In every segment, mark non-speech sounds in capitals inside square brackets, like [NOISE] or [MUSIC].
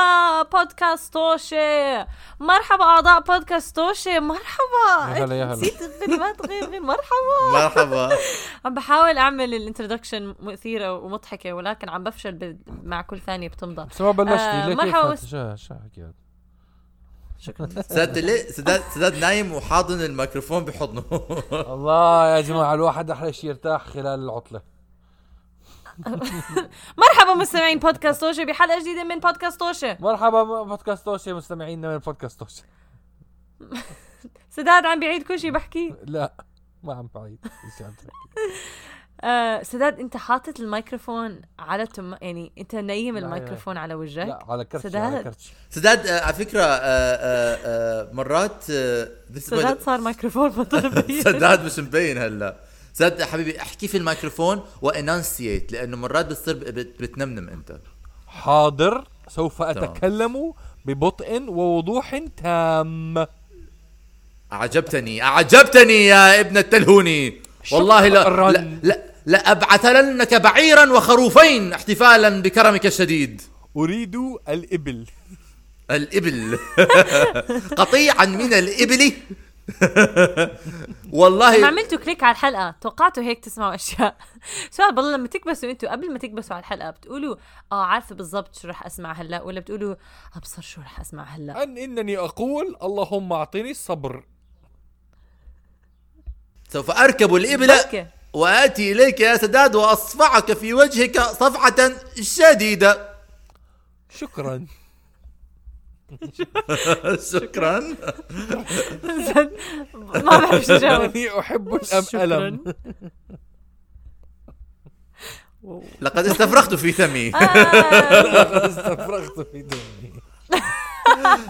مرحبا بودكاست طوشة مرحبا أعضاء بودكاست طوشة مرحبا. يا هلا يا هلا. نسيت الكلمات غير غير. مرحبا. مرحبا. عم بحاول أعمل ال introduction مثيرة ومضحكة ولكن عم بفشل ب... مع كل ثانية بتمضى. بس ما بلشتي. آه، ليه كيف؟ مرحبا؟ بس- شو شو حكيت شكرا. سداد ليه سداد سداد نايم وحاضن الميكروفون بحضنه. [LAUGHS] الله يا جماعة الواحد أحلى شيء يرتاح خلال العطلة. [LAUGHS] مرحبا مستمعين بودكاست طوشة بحلقة جديدة من بودكاست طوشة مرحبا بودكاست طوشة مستمعينا من بودكاست طوشة [LAUGHS] سداد عم بيعيد كل شيء بحكيه لا ما عم بعيد. إيش عم تحكي؟ [LAUGHS] آه سداد انت حاطط الميكروفون على تم يعني انت لا، الميكروفون على وجهك. لا على كرشك سداد. على سداد آه، على فكرة آه، آه، آه، مرات آه، this is سداد صار ميكروفون بطل سداد مش مبين هلا. سداد حبيبي احكي في الميكروفون وانانسيت لأنه مرات بتصير بتنمنم أنت. حاضر سوف أتكلم ببطء ووضوح تام. أعجبتني أعجبتني يا ابن التلهوني. والله لا. لا لا لأبعثنك بعيرا وخروفين احتفالا بكرمك الشديد. أريد الإبل. الإبل. [LAUGHS] قطيعا من الإبل. [LAUGHS] والله لما عملتوا كليك على الحلقة. توقعتوا هيك تسمعوا أشياء. [LAUGHS] سؤال بالله لما تكبسوا أنتوا قبل ما تكبسوا على الحلقة بتقولوا آه عارفة بالضبط شو رح أسمع هلأ ولا بتقولوا أبصر شو رح أسمع هلأ؟ أن إنني أقول اللهم أعطني الصبر. سوف أركب الإبل بركة. وآتي إليك يا سداد وأصفعك في وجهك صفعة شديدة. شكرا. [LAUGHS] شكرا. ما بعرف شو جاوب أحب الأم شكراً. الم لقد استفرغت في فمي آه، استفرغت في دمي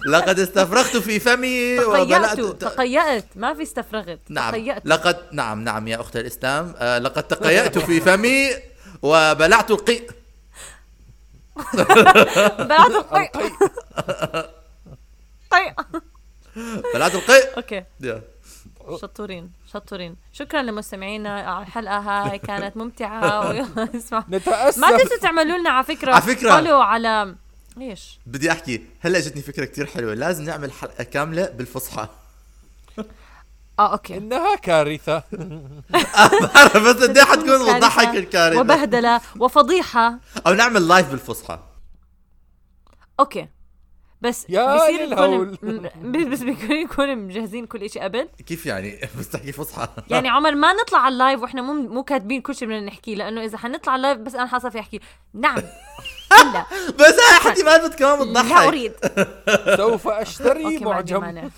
لقد استفرغت في فمي [LAUGHS] تقيأت وبلعت تقيأت. ما في استفرغت نعم. تقيأت. لقد نعم نعم يا أخت الإسلام. آه لقد تقيأت في فمي وبلعت القيء [LAUGHS] [LAUGHS] بعد القيء. قيء بلعت القيء. Okay. شطورين شطورين. شكرا لمستمعينا على الحلقة هاي كانت ممتعة. [LAUGHS] اسمع. نتأسف. ما تنسوا تعملوا لنا على فكرة. على فكرة. Follow على إيش؟ بدي أحكي هلأ جتني فكرة كتير حلوة. لازم نعمل حلقة كاملة بالفصحى. آه okay. إنها كارثة. بعرف بس قد إيه حتكون كارثة. بتضحك الكارثة. وبهدلة وفضيحة. أو نعمل live بالفصحى. Okay. بس يا بصير م- بس بيكون يكون مجهزين كل شيء قبل. كيف يعني؟ [LAUGHS] بس تحكي فصحى. يعني عمر ما نطلع على ال live وإحنا مو مو كاتبين كل شيء بدنا نحكيه لأنه إذا حنطلع على ال live بس أنا حاصل في أحكي. نعم. [LAUGHS] لا. بس هاي احتمال كمان لا بتضحك أريد. سوف أشتري معجم.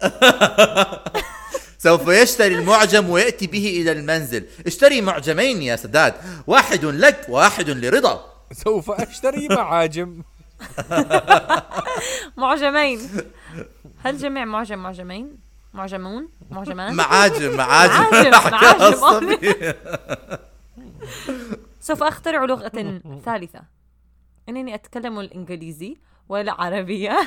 [LAUGHS] سوف يشتري المعجم ويأتي به إلى المنزل. اشتري معجمين يا سداد. واحد لك واحد لرضا. سوف أشتري معاجم. [LAUGHS] معجمين. هل جمع معجم معجمين؟ معجمون؟ معجمان معاجم معاجم. معاجم،. [LAUGHS] [LAUGHS] سوف أخترع لغة ثالثة. إنني أتكلم الإنجليزي والعربية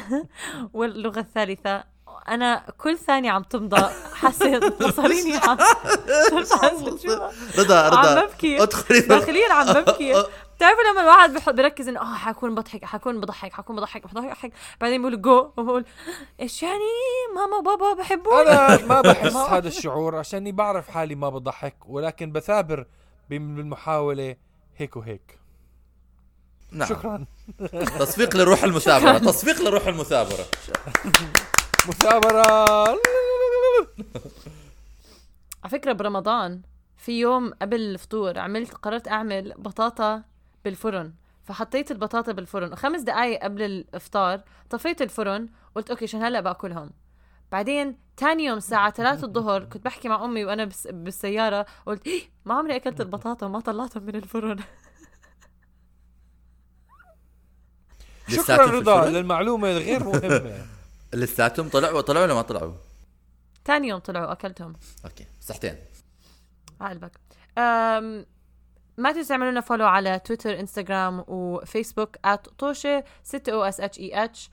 واللغة الثالثة أنا كل ثانية عم تمضى. حسيت مصاريني عم. حسيت شو رضا عم رضا ببكي. ادخلي. داخليا عم [LAUGHS] ببكي. بتعرفوا لما الواحد بح- بركز إنه آه حكون بضحك حكون بضحك حكون بضحك بضحك. بعدين بقول جو وبقول إيش يعني؟ ماما وبابا بحبوني. أنا ما [LAUGHS] بحس هذا الشعور عشاني بعرف حالي ما بضحك ولكن بثابر بالمحاولة هيك وهيك. نعم. شكرا. تصفيق لروح المثابرة تصفيق لروح المثابرة. مثابرة على فكرة برمضان في يوم قبل الفطور عملت قررت أعمل بطاطا بالفرن فحطيت البطاطا بالفرن وخمس دقايق قبل الإفطار طفيت الفرن قلت أوكي عشان هلأ بأكلهم. بعدين تاني يوم الساعة 3 الظهر كنت بحكي مع أمي وأنا بس بالسيارة قلت إيه ما عمري أكلت البطاطا وما طلعتهم من الفرن. شكرا رضا؟ للمعلومة الغير مهمة. لساتهم طلعوا طلعوا ولا ما طلعوا؟ تاني يوم طلعوا أكلتهم. Okay صحتين. على قلبك أم ما تنسوا تعملوا لنا follow على تويتر انستغرام وفيسبوك @طوشه T O S H E H.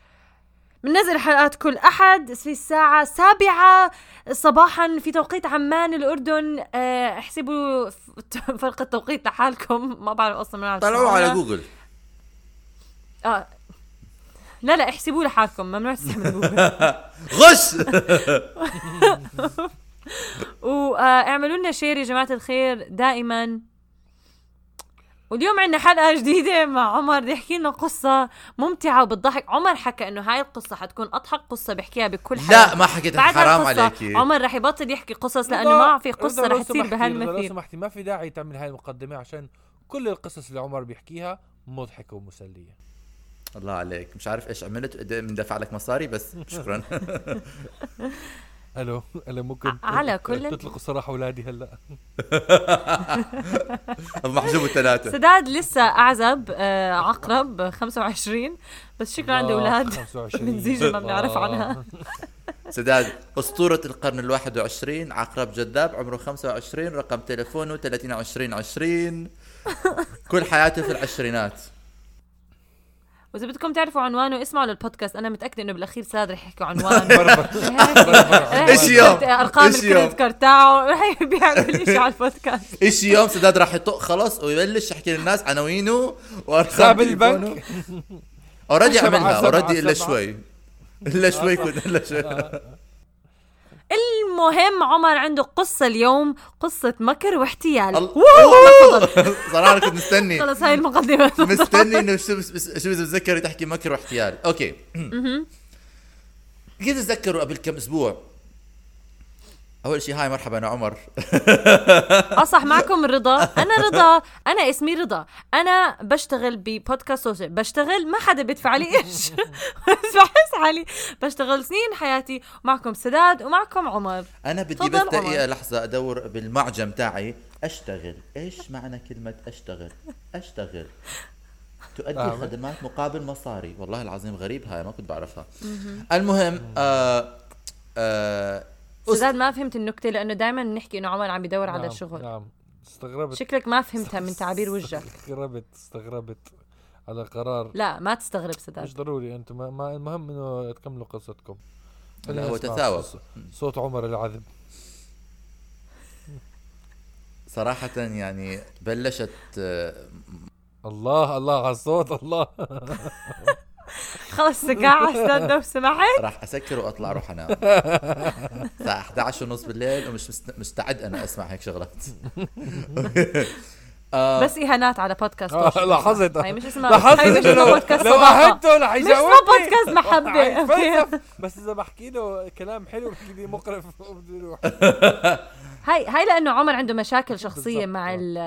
بننزل حلقات كل أحد في الساعة سابعة صباحا في توقيت عمان الأردن. أه، احسبوا فرق التوقيت لحالكم. ما بعرف أصلا من طلعوا على جوجل. آه لا لا احسبوا لحالكم ممنوع تستعملوا جوجل [LAUGHS] غش! [LAUGHS] واعملوا لنا share يا جماعة الخير دائما. واليوم عندنا حلقة جديدة مع عمر بده يحكي لنا قصة ممتعة وبتضحك. عمر حكى إنه هاي القصة حتكون أضحك قصة بحكيها بكل حلقة. لا ما حكيت بعد حرام عليكي عمر رح يبطل يحكي قصص لأنه ما في قصة رضا، رح لو تصير سمحتي، رضا، لو بهالمثير سمحتي ما في داعي تعمل هاي المقدمة عشان كل القصص اللي عمر بيحكيها مضحكة ومسلية. الله عليك. مش عارف إيش عملت قد إيه بندفع لك مصاري بس شكرا. [LAUGHS] ألو ألو ممكن على كل- تطلقوا سراح أولادي هلأ. [LAUGHS] محجوب الثلاثة. سداد لسه أعزب آه عقرب 25 بس شكله عنده أولاد. 25. من زيجة ما بنعرف. عنها. [LAUGHS] سداد أسطورة القرن الواحد وعشرين عقرب جذاب عمره 25 رقم تلفونه 30 20 20 كل حياته في العشرينات. وإذا بدكم تعرفوا عنوانه اسمعوا للبودكاست. أنا متأكدة إنه بالأخير سداد رح يحكي عنوان. إيش يوم؟ أرقام؟ ال credit card تاعه رح بيعمل شيء على البودكاست. إيش يوم؟ سداد راح يطق خلص ويبلش يحكي للناس عناوينه وأرقام. البنك already عملها already إلا. شوي. إلا شوي كنت إلا شوي. المهم عمر عنده قصة اليوم قصة مكر واحتيال. [LAUGHS] صراحة كنت مستني. خلص هاي المقدمة. [LAUGHS] مستني إنه شو شو بتتذكري تحكي مكر واحتيال. أوكي. كيف تتذكروا قبل كم أسبوع؟ أول شيء هاي مرحبا أنا عمر. [LAUGHS] أصح معكم رضا. [LAUGHS] أنا رضا. أنا اسمي رضا. أنا بشتغل ببودكاست صوتي بشتغل ما حدا بيدفع لي قرش [LAUGHS] بس بحس حالي بشتغل سنين حياتي ومعكم سداد ومعكم عمر. أنا بدي بس. دقيقة لحظة أدور بالمعجم تاعي. أشتغل. إيش معنى كلمة أشتغل؟ أشتغل. تؤدي آه. خدمات مقابل مصاري. والله العظيم غريب هاي ما كنت بعرفها. المهم آه آه سداد ما فهمت النكتة لأنه دائما نحكي إنه عمر عم يدور على نعم، الشغل نعم. استغربت. شكلك ما فهمتها من تعابير وجهك. استغربت استغربت على قرار. لا ما تستغرب مش سداد ضروري أنتم ما- ما المهم إنه تكملوا قصتكم. لا، هو تثاوب. صوت- عمر العذب. صراحة يعني بلشت آه الله الله على الصوت الله. [LAUGHS] خلص سكاع سداد لو سمحت؟ راح أسكر وأطلع أروح أنام. [LAUGHS] الساعة 11 ونص بالليل ومش مست- مستعد أنا أسمع هيك شغلات. [LAUGHS] آه. بس إهانات على بودكاست آه،. لاحظت. هي مش اسمها لاحظت هي مش اسمها بودكاست لو عهدته رح مش يجاوبني اسمها بودكاست محبه. [LAUGHS] بس إذا بحكي له كلام حلو بحكي لي مقرف. وبده يروح هاي هاي لأنه عمر عنده مشاكل شخصية مع آه. ال-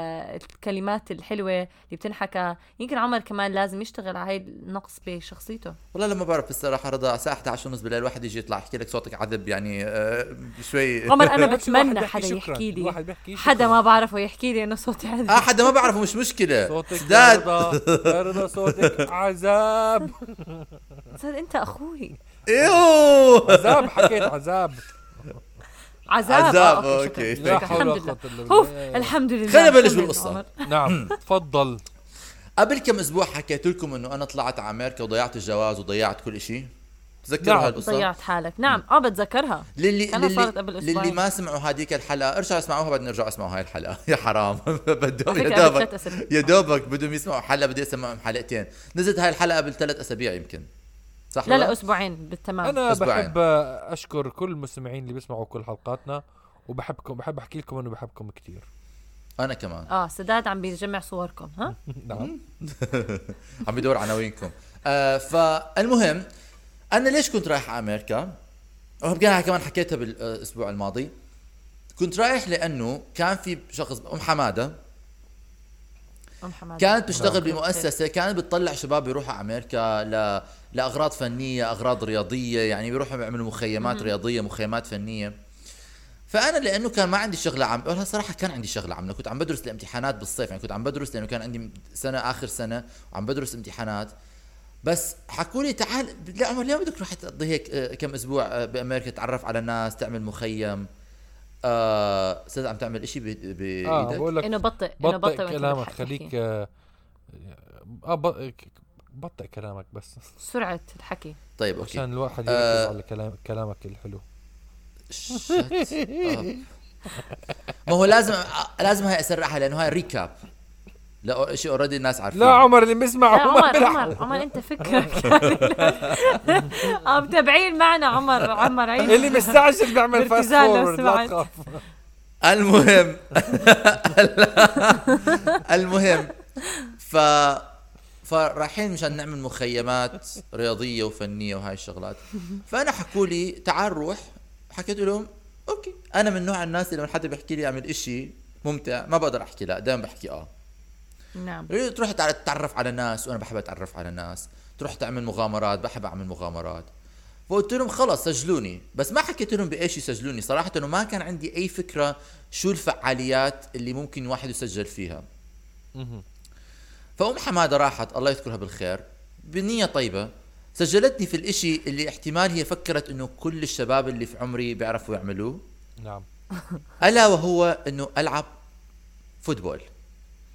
الكلمات الحلوة اللي بتنحكى. يمكن عمر كمان لازم يشتغل على هاي النقص بشخصيته. والله لما بعرف الصراحة رضا الساعة 11 ونص بالليل واحد يجي يطلع يحكي لك صوتك عذب يعني آه شوي. عمر أنا [LAUGHS] الواحد بتمنى حدا. يحكي لي. الواحد حدا. ما بعرفه يحكي لي إنه صوتي عذب. آه حدا ما بعرفه مش مشكلة. صوتك سداد. رضا [LAUGHS] صوتك عذاب. صار أنت أخوي. إيوه. عذاب حكيت عذاب. عذاب. عذاب، آه، أوكي. شكراً، لا شكراً. حول ولا الحمد لله. قوة إلا أوف بالله. الحمد لله. خلينا نبلش بالقصة. عمر. نعم. [LAUGHS] تفضل. قبل كم أسبوع حكيت لكم إنه أنا طلعت على أمريكا وضيعت الجواز وضيعت كل شيء تذكروا نعم. هالقصة؟ ضيعت حالك. نعم. آه بتذكرها. للي كانها للي, صارت قبل للي. ما سمعوا هذيك الحلقة ارجعوا اسمعوها بعدين ارجعوا اسمعوا هاي الحلقة. [LAUGHS] يا حرام. [LAUGHS] بدهم على يا فكرة قبل دوبك أسابيع. يا دوبك بدهم يسمعوا حلقة بدي أسمعهم حلقتين. نزلت هاي الحلقة قبل ثلاث أسابيع يمكن. صح لا؟ لا أسبوعين بالتمام. أنا أسبوعين. بحب أشكر كل المستمعين اللي بيسمعوا كل حلقاتنا وبحبكم بحب أحكي لكم إنه بحبكم كثير أنا كمان. آه سداد عم بيجمع صوركم ها؟ [LAUGHS] نعم. [LAUGHS] عم بدور عناوينكم. آه فالمهم أنا ليش كنت رايح على أمريكا ويمكن كمان حكيتها بالأسبوع الماضي. كنت رايح لأنه كان في شخص أم حمادة. كانت بتشتغل. بمؤسسة كانت بتطلع شباب يروحوا على أمريكا ل... لأغراض فنية أغراض رياضية يعني بيروحوا بيعملوا مخيمات رياضية مخيمات فنية. فأنا لأنه كان ما عندي شغله عم والله صراحة كان عندي شغله عامله كنت عم بدرس الامتحانات بالصيف يعني كنت عم بدرس لأنه كان عندي سنة آخر سنة وعم بدرس امتحانات. بس حكوا لي تعال لا عمر ليه بدك تروح تقضي هيك آه، كم أسبوع آه، بأمريكا تتعرف على الناس تعمل مخيم. آه أستاذ عم تعمل إشي ب- بإيدك آه بقول لك إنه بطئ إنه بطئ كلامك. خليك آه آه، ب- بطئ كلامك بس سرعة الحكي طيب أوكي عشان الواحد يركز آه. على كلام كلامك الحلو شت. آه. ما هو لازم لازم هاي أسرعها لأنه هاي recap لا شيء already الناس عارفين. لا عمر اللي بيسمع عمر بيلعب. عمر عمر انت فكرك. [LAUGHS] آه متابعين معنا عمر عمر عيد. اللي مستعجل بيعمل fast forward لا. تخاف المهم [LAUGHS] المهم ف فرايحين مشان نعمل مخيمات رياضية وفنية وهاي الشغلات. فأنا حكوا لي تعال روح. حكيت لهم أوكي. أنا من نوع الناس اللي لما حدا بيحكي لي أعمل إشي ممتع ما بقدر أحكي لا دائما بحكي آه. نعم. تروح تع- تتعرف على ناس وأنا بحب أتعرف على ناس. تروح تعمل مغامرات بحب أعمل مغامرات. فقلت لهم خلص سجلوني. بس ما حكيت لهم بإيش يسجلوني. صراحة إنه ما كان عندي أي فكرة شو الفعاليات اللي ممكن واحد يسجل فيها. فأم حمادة راحت الله يذكرها بالخير بنية طيبة سجلتني في الإشي اللي احتمال هي فكرت إنه كل الشباب اللي في عمري بيعرفوا يعملوه. نعم. ألا وهو إنه ألعب football.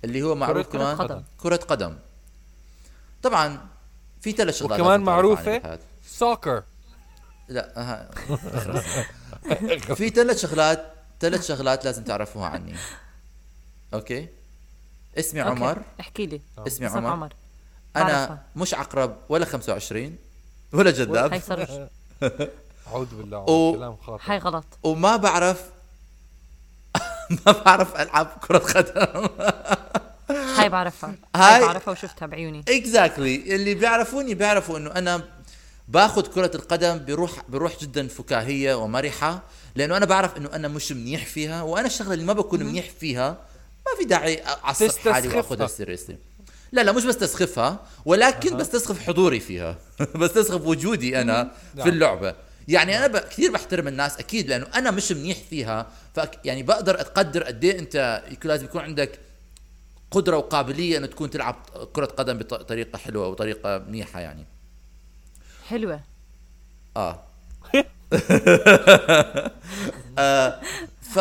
اللي هو معروف كرة كمان قدم. كرة قدم. طبعا في ثلاث شغلات وكمان معروفة؟ soccer لا ها. في ثلاث شغلات ثلاث شغلات لازم تعرفوها عني. okay؟ اسمي okay. عمر. احكي لي. اسمي عمر. عمر. أنا. مش عقرب ولا 25 ولا هاي جذاب صار أعوذ بالله و- كلام خاطئ. هاي غلط. وما بعرف [LAUGHS] ما بعرف ألعب كرة قدم. هاي بعرفها هاي- بعرفها وشفتها بعيوني. exactly اللي بيعرفوني بيعرفوا إنه أنا باخذ كرة القدم بروح بروح جدا فكاهية ومرحة لأنه أنا بعرف إنه أنا مش منيح فيها وأنا الشغلة اللي ما بكون منيح فيها ما في داعي أعصب حالي. وأخذها سيريسلي لا لا مش بستسخفها ولكن بستسخف حضوري فيها. [LAUGHS] بستسخف وجودي أنا نعم. في اللعبة. يعني أنا ب... كثير بحترم الناس أكيد لأنه أنا مش منيح فيها ف يعني بقدر أقدر قد إيه أنت يكون لازم يكون عندك قدرة وقابلية إنه تكون تلعب كرة قدم بطريقة حلوة وطريقة منيحة يعني حلوة آه [LAUGHS] آه ف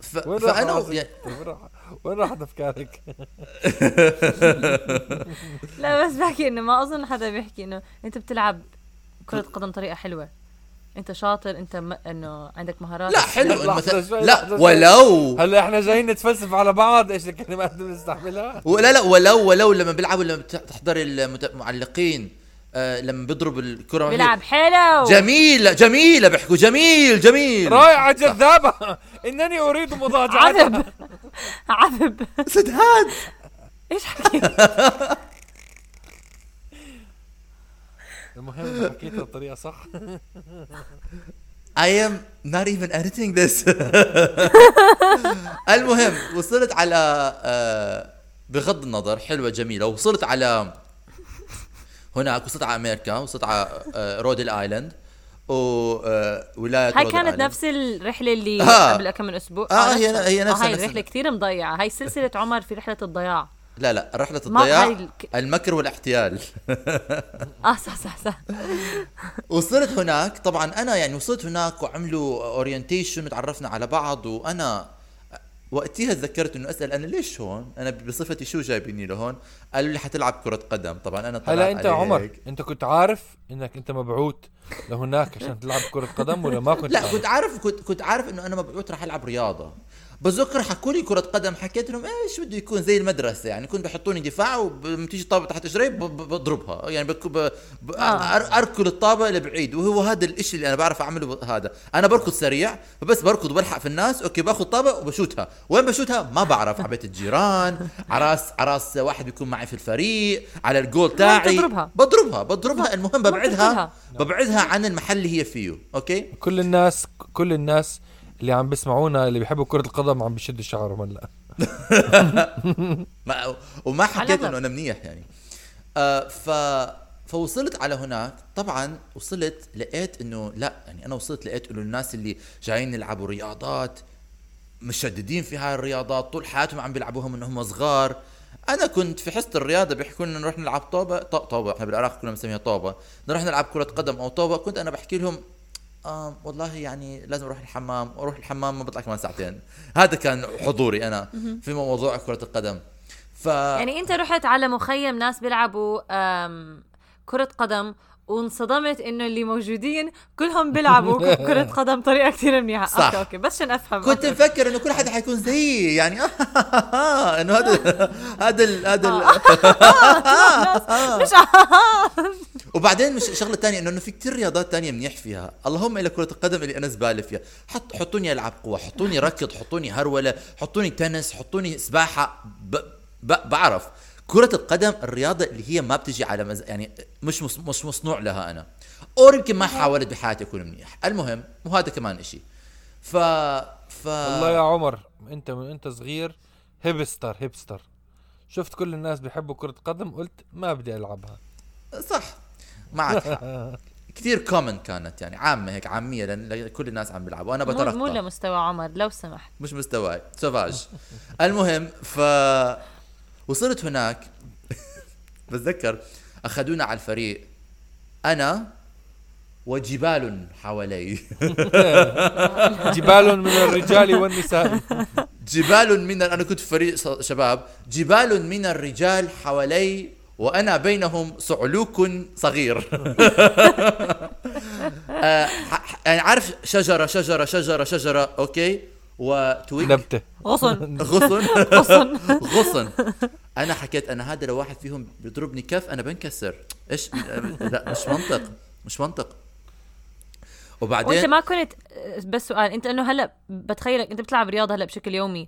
ف وين راح فأنا؟ يعني وين راح وين راحت أفكارك؟ [LAUGHS] لا بس بحكي إنه ما أظن حدا بيحكي إنه أنت بتلعب كرة قدم طريقة حلوة انت شاطر انت م... انه عندك مهارات. لا حلو لحظة مثلا لا. ولو هلا إحنا جايين نتفلسف على بعض إيش الكلمات اللي بنستعملها؟ ولا لا ولو ولو لما بيلعبوا لما بتحضر المعلقين آه لما بيضرب الكرة وهي- بيلعب حلو. جميلة جميلة بيحكوا جميل جميل. رائعة جذابة. إنني أريد مضاجعتها. عذب. [LAUGHS] عذب. سدهاد إيش حكي [LAUGHS] المهم حكيتها بطريقة صح I am not even editing this [LAUGHS] المهم وصلت على آه، بغض النظر حلوة جميلة وصلت على هناك وصلت على أمريكا وصلت على آه، رود الآيلاند وولاية هاي كانت. نفس الرحلة اللي آه. قبل كم من أسبوع آه، هي- نفسها. هي نفسها- آه هاي. الرحلة كثير مضيعة هاي سلسلة عمر في رحلة الضياع لا لا رحلة ما الضياع المكر والاحتيال آه صح صح صح [LAUGHS] وصلت هناك طبعا أنا يعني وصلت هناك وعملوا orientation وتعرفنا على بعض وأنا وقتها تذكرت إنه أسأل أنا ليش هون؟ أنا بصفتي شو جايبيني لهون؟ قالوا لي حتلعب كرة قدم، طبعا أنا طلعت هلا أنت عمر هيك. أنت كنت عارف إنك أنت مبعوث لهناك عشان تلعب كرة قدم ولا ما كنت لا عارف؟ كنت عارف كنت كنت عارف إنه أنا مبعوث رح ألعب رياضة بتذكر حكوا لي كرة قدم حكيت لهم إيش بده يكون زي المدرسة؟ يعني كنت بحطوني دفاع ولما تيجي طابة تحت ب- بضربها. يعني بك ب... ب... آه. أر- أركل الطابة لبعيد وهو هذا الإشي اللي أنا بعرف أعمله ب- هذا. أنا بركض سريع فبس بركض وبلحق في الناس okay باخذ طابة وبشوتها. وين بشوتها؟ ما بعرف [LAUGHS] على بيت الجيران عراس عراس واحد بيكون معي في الفريق على الجول تاعي. بتضربها. بضربها بضربها المهم ببعدها. ببعدها عن المحل اللي هي فيه أوكي؟ كل الناس كل الناس اللي عم بيسمعونا اللي بيحبوا كرة القدم عم بيشدوا شعرهم هلا. [LAUGHS] ما وما حكيت. إنه أنا منيح يعني. آه ف فوصلت على هناك. طبعا وصلت لقيت إنه لا يعني أنا وصلت لقيت إنه الناس اللي جايين يلعبوا رياضات مشددين في هاي الرياضات طول حياتهم عم بيلعبوها من هم صغار. أنا كنت في حصة الرياضة بيحكوا لنا نروح نلعب طوبه طوبه إحنا بالعراق كنا بنسميها طوبه نروح نلعب كرة قدم أو طوبه كنت أنا بحكي لهم آه والله يعني لازم أروح الحمام وأروح الحمام ما بطلع كمان ساعتين. هذا كان حضوري أنا في موضوع كرة القدم. ف يعني أنت رحت على مخيم ناس بيلعبوا كرة قدم وانصدمت إنه اللي موجودين كلهم بيلعبوا [LAUGHS] كرة قدم طريقة كثير منيحة. صح. okay okay بس عشان أفهم. كنت. مفكر إنه كل حدا حيكون زيي يعني [LAUGHS] إنه هذا هذا هذا ال- [LAUGHS] مش وبعدين مش شغلة تانية إنه إنه في كتير رياضات تانية منيح فيها. اللهم الا كرة القدم اللي أنا زبالة فيها. حط حطوني ألعب قوة حطوني ركض حطوني هرولة حطوني تنس حطوني سباحة. ب... ب... بعرف. كرة القدم الرياضة اللي هي ما بتجي على مز... يعني مش مص... مش مصنوع لها أنا. أو يمكن ما حاولت بحياتي اكون منيح. المهم وهذا كمان إشي. ف ف والله يا عمر أنت من أنت صغير هيبستر هيبستر. شفت كل الناس بيحبوا كرة قدم قلت ما بدي ألعبها. صح. معك حق. كثير common كانت يعني عامة هيك عامية لأن كل الناس عم بيلعبوا. وأنا مو, بترقى مو لمستوى عمر لو سمحت. مش مستواي. سوفاج. المهم ف وصلت هناك. بتذكر؟ أخذونا على الفريق. أنا وجبال حوالي. [LAUGHS] جبال من الرجال والنساء. جبال من أنا كنت في فريق ص- شباب. جبال من الرجال حوالي وأنا بينهم صعلوك صغير. [LAUGHS] آه، ح- ح- يعني عارف شجرة شجرة شجرة شجرة أوكي؟ وتويك؟ نبتة غصن. غصن. غصن. [LAUGHS] غصن. أنا حكيت أنا هذا لو واحد فيهم بيضربني كف أنا بنكسر. إيش؟ لا مش منطق مش منطق. وأنت وبعدين ما كنت بس سؤال أنت إنه هلأ بتخيلك أنت بتلعب رياضة هلأ بشكل يومي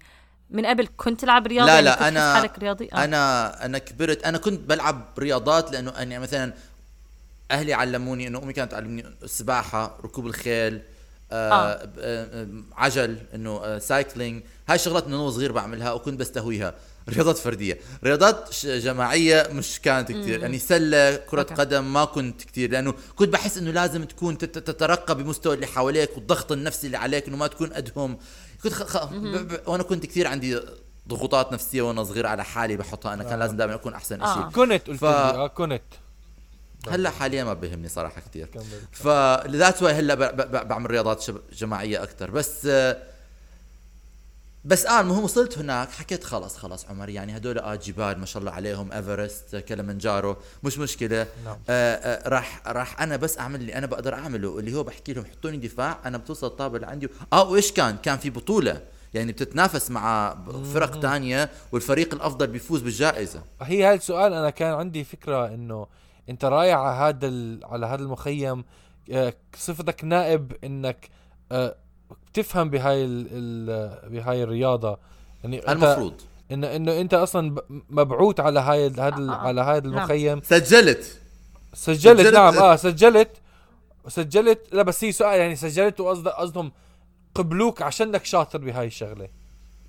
من قبل كنت تلعب رياضة؟ لا يعني لا كنت تحس أنا حالك رياضي؟ آه. أنا أنا كبرت أنا كنت بلعب رياضات لأنه أنا مثلا أهلي علموني إنه أمي كانت تعلمني السباحه ركوب الخيل آه آه. آه عجل إنه آه سايكلينج. هاي الشغلات من وأنا صغير بعملها وكنت بستهويها. رياضات فردية. رياضات جماعية مش كانت كثير يعني سلة كرة okay. قدم ما كنت كثير لأنه كنت بحس إنه لازم تكون تت- تترقى بمستوى اللي حواليك والضغط النفسي اللي عليك إنه ما تكون قدهم كنت خ... خ... ب... ب... وأنا كنت كثير عندي ضغوطات نفسية وأنا صغير على حالي بحطها أنا كان لازم دائما اكون أحسن آه. شيء كنت قلت ف- لي آه كنت. هلأ حاليا ما بهمني صراحة كثير. ف that way هلأ ب- ب- بعمل رياضات شب- جماعية أكثر بس آه، بس آه المهم وصلت هناك حكيت خلاص خلاص عمر يعني هدول آه جبال ما شاء الله عليهم إيفرست كلمنجارو مش مشكلة. نعم. آه آه راح راح أنا بس أعمل اللي أنا بقدر أعمله اللي هو بحكي لهم حطوني دفاع أنا بتوصل الطابه اللي عندي آه وإيش كان؟ كان في بطولة. يعني بتتنافس مع فرق تانية والفريق الأفضل بيفوز بالجائزة. هي هاي السؤال أنا كان عندي فكرة إنه أنت رايح على هذا على هذا المخيم آه، صفتك نائب إنك آه، بتفهم بهاي ال ال بهاي الرياضة. يعني المفروض. انه انه أنت أصلا مبعوث على هاي ال- هذا ال- آه، آه. على هذا نعم. المخيم. سجلت. سجلت, سجلت- نعم. آه سجلت. سجلت. لا بس هي سؤال يعني سجلت وقصد قصدهم قبلوك عشانك شاطر بهاي الشغلة.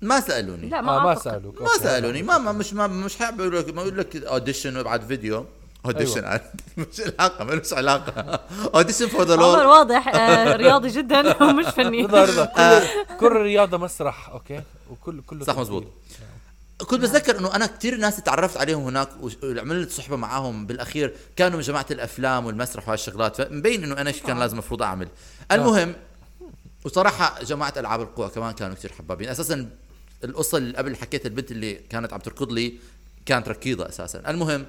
ما سألوني. لا آه ما ما أعتقد. سألوك. ما okay. سألوني. ما, ما مش ما مش حابب يقول لك ما يقول لك audition وابعت فيديو audition أيوة. [LAUGHS] مش علاقة ملوش علاقة. audition for the lord واضح آه رياضي جدا [LAUGHS] ومش فني. [LAUGHS] رضا رضا كل كل الرياضه مسرح okay؟ وكل كله صح. مزبوط. كنت بتذكر إنه أنا كثير ناس تعرفت عليهم هناك وعملت صحبة معاهم بالأخير. كانوا من جماعة الأفلام والمسرح وهالشغلات فمبين إنه أنا إيش كان لازم المفروض أعمل. المهم وصراحة جماعة ألعاب القوى كمان كانوا كثير حبابين. أساسا القصة اللي قبل حكيت البنت اللي كانت عم تركض لي كانت ركيضة أساسا. المهم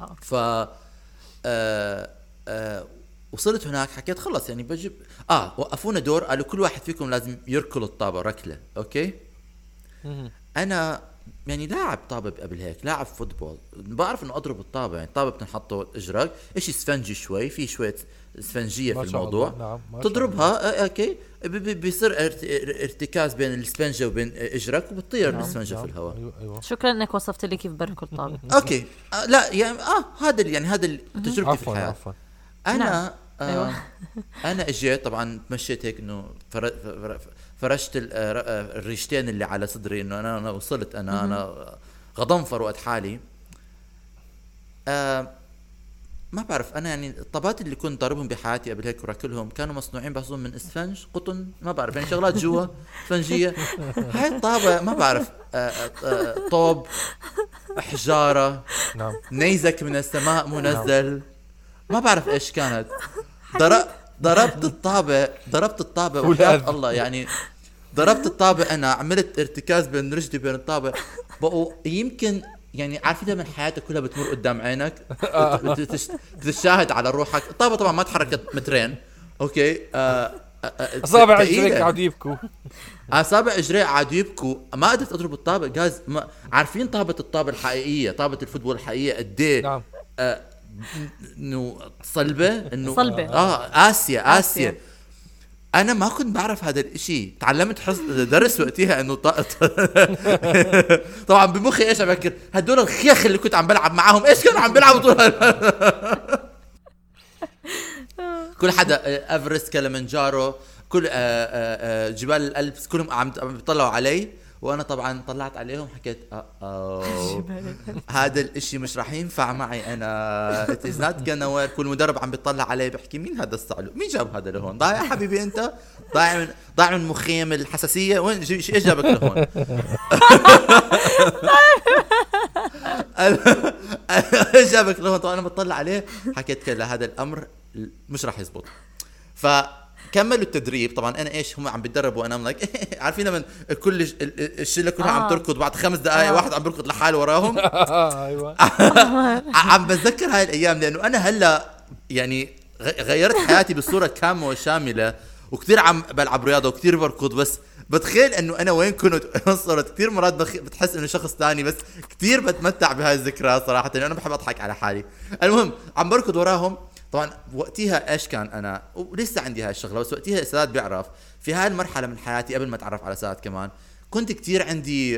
آه. ف آه آه وصلت هناك حكيت خلص يعني بجيب آه وقفونا دور قالوا كل واحد فيكم لازم يركل الطابة ركلة okay. أنا يعني لاعب طابه قبل هيك لاعب football. بعرف إنه أضرب الطابة يعني الطابة بتنحطه اجرك إشي اسفنجي شوي في شوية اسفنجيه في الموضوع. نعم، تضربها آه، okay. بيصير ارت- ار- ارتكاز بين الاسفنجه وبين اجرك وبتطير نعم، الاسفنجه نعم. في الهواء. أيوه أيوه. شكرا إنك وصفت لي كيف بركض طابه [LAUGHS] okay. آه لا يعني آه هذا ال- يعني هذا تجربتي في عفوا الحياة. عفوا. أنا نعم. آه أيوة. أنا إجيت طبعا تمشيت هيك إنه فر- فر- فرشت ال- آه، آه، الريشتين اللي على صدري إنه أنا أنا وصلت أنا أنا غضنفر وقت حالي. آه ما بعرف أنا يعني الطابات اللي كنت ضاربهم بحياتي قبل هيك وراكلهم كانوا مصنوعين بحسهم من إسفنج قطن ما بعرف يعني شغلات جوا [LAUGHS] إسفنجية. هاي الطابة ما بعرف طوب حجارة نعم. نيزك من السماء منزل. ما بعرف إيش كانت. ضرب ضربت الطابة ضربت الطابة وحياة والأذى. الله يعني ضربت الطابة أنا عملت ارتكاز بين رجلي بين الطابة. بقوا يمكن يعني عارفين لما حياتك كلها بتمر قدام عينك بتش- [LAUGHS] بتشاهد على روحك. الطابة طبعا ما تحركت مترين. Okay؟ آه آه، آه، أصابع. رجليك قاعد يبكوا. أصابع اجري قعدوا يبكوا. ما قدرت أضرب الطابة. جاز ما عارفين طابة الطابة الحقيقية طابة ال football الحقيقية قد إيه؟ نعم. آه، إنه صلبة إنه صلبة. آه قاسية قاسية. قاسية. أنا ما كنت بعرف هذا الإشي. تعلمت حص... درس وقتها إنه ط... طبعا بمخي إيش عم بفكر؟ هدول الخيخ اللي كنت عم بلعب معاهم إيش كانوا عم بيلعبوا طول [LAUGHS] كل حدا إيفرست كلمنجارو كل آه، آه، آه، جبال الألبس كلهم عم بيطلعوا علي. وأنا طبعا طلعت عليهم حكيت آه [LAUGHS] أوه. هذا الإشي مش راح ينفع معي أنا. It is not gonna work. كل مدرب عم بيطلع علي بحكي مين هذا الصعلو مين جاب هذا لهون؟ ضايع حبيبي أنت؟ ضايع من ضايع من مخيم الحساسية؟ وين؟ إيش جابك لهون؟ [LAUGHS] إيش جابك لهون؟ طبعا أنا بطلع عليه حكيت كلا هذا الأمر مش راح يزبط. فكملوا التدريب. طبعا أنا إيش هم عم بتدربوا وأنا لايك [LAUGHS] عارفين لما كل الش- ال- ال- الشلة كلها عم آه. تركض بعد خمس دقائق آه. واحد عم بيركض لحاله وراهم. [LAUGHS] أيوه. [LAUGHS] عم بتذكر هاي الأيام لأنه أنا هلأ يعني غيرت حياتي بصورة كاملة وشاملة وكثير عم بلعب رياضة وكثير بركض بس بتخيل إنه أنا وين كنت صرت كثير مرات بخ... بتحس إنه شخص ثاني بس كثير بتمتع بهاي الذكريات صراحة. لأنه أنا بحب أضحك على حالي. المهم عم بركض وراهم. طبعا وقتها إيش كان أنا؟ ولسه عندي هاي الشغلة بس وقتها سداد بيعرف في هاي المرحلة من حياتي قبل ما أتعرف على سداد كمان كنت كثير عندي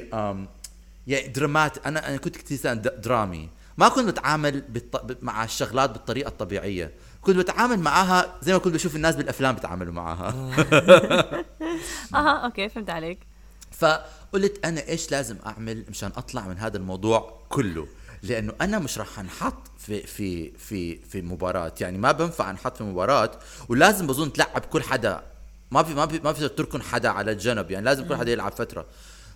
يعني درامات. أنا أنا كنت كثير درامي. ما كنت بتعامل بالط... مع الشغلات بالطريقة الطبيعية. كنت بتعامل معاها زي ما كنت بشوف الناس بالأفلام بيتعاملوا معاها. [LAUGHS] أها أوكي فهمت عليك. فقلت أنا إيش لازم أعمل مشان أطلع من هذا الموضوع كله؟ لأنه أنا مش راح أنحط في في في في مباراة. يعني ما بنفع أنحط في مباراة ولازم بظن تلعب كل حدا. ما في ما في ما في تركن حدا على الجنب. يعني لازم كل حدا يلعب فترة.